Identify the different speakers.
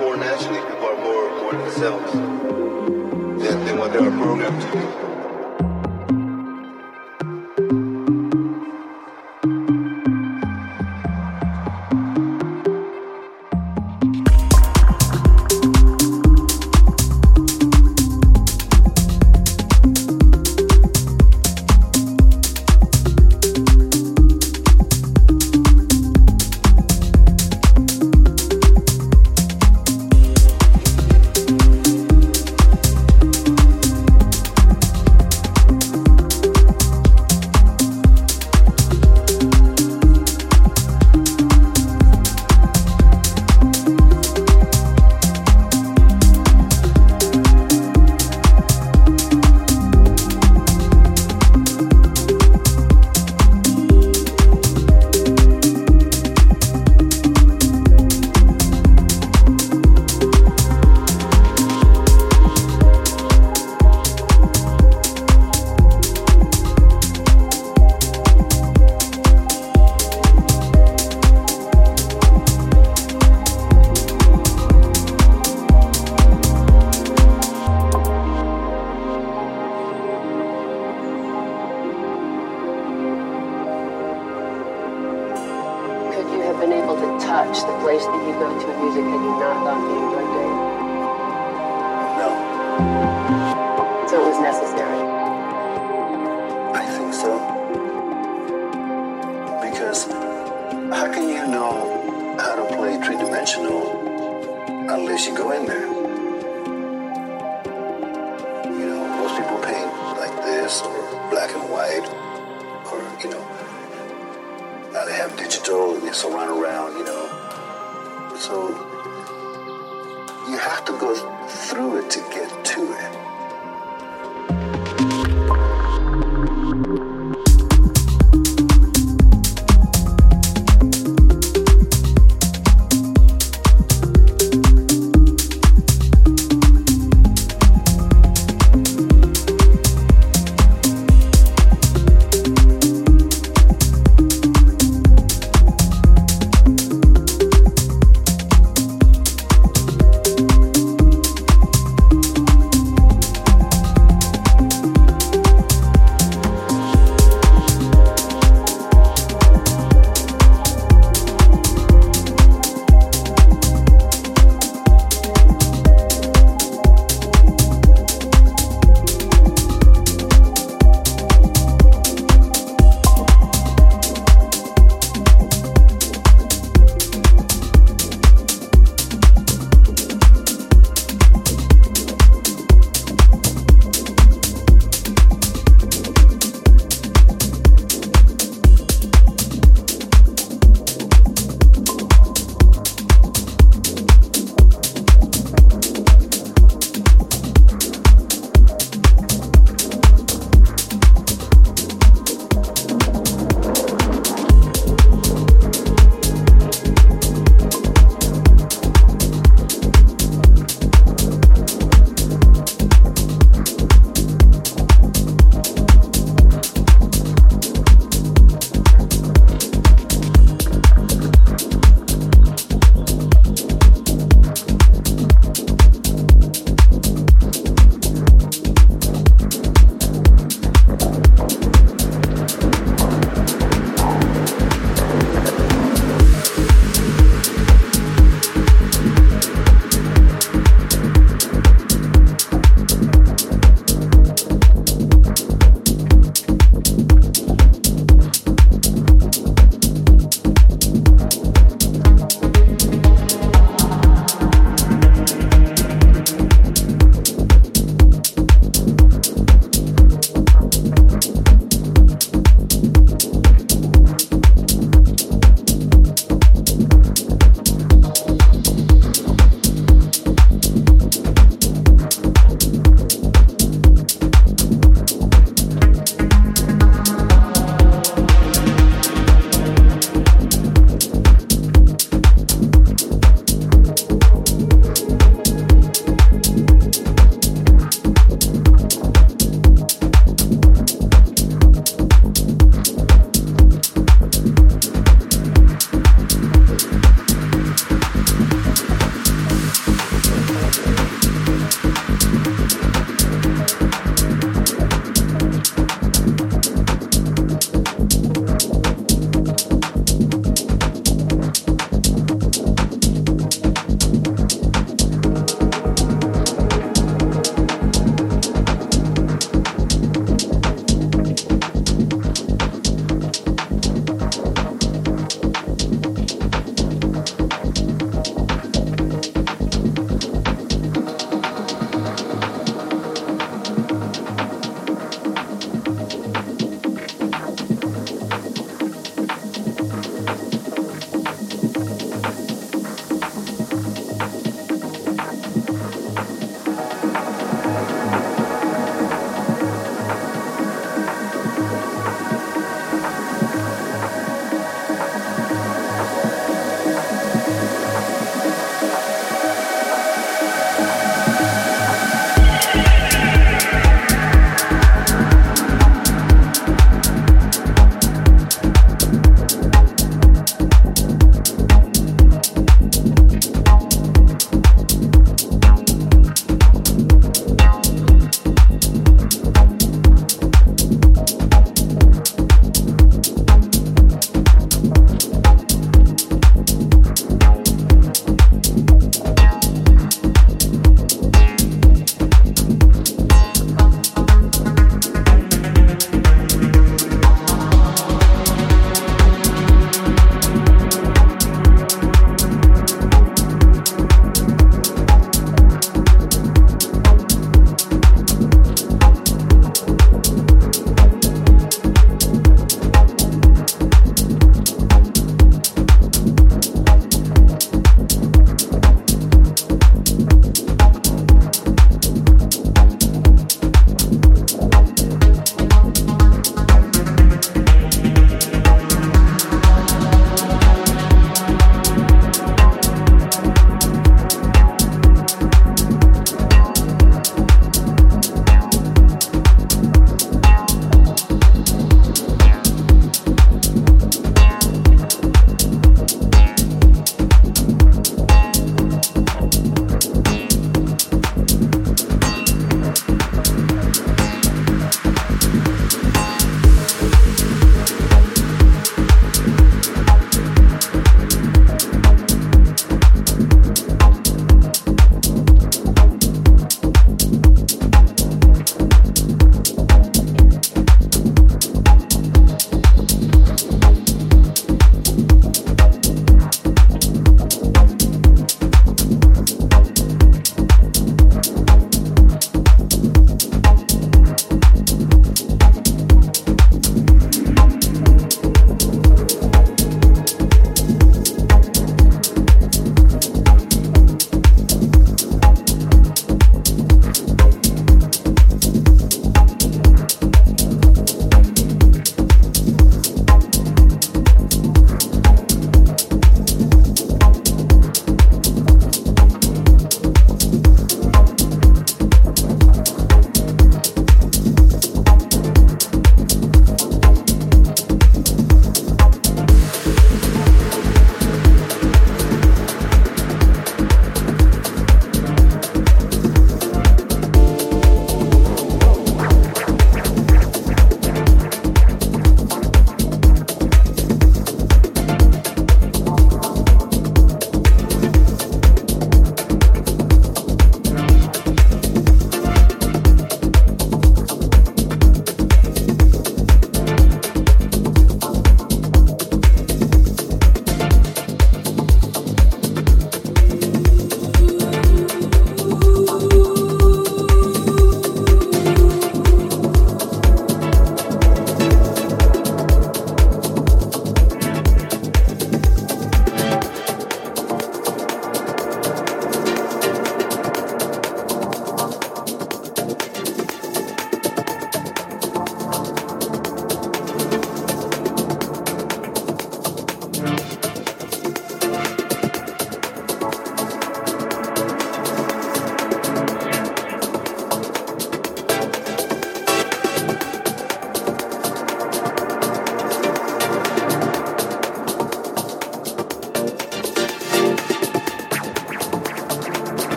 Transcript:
Speaker 1: more naturally, people are more more themselves than, than what they are programmed to do.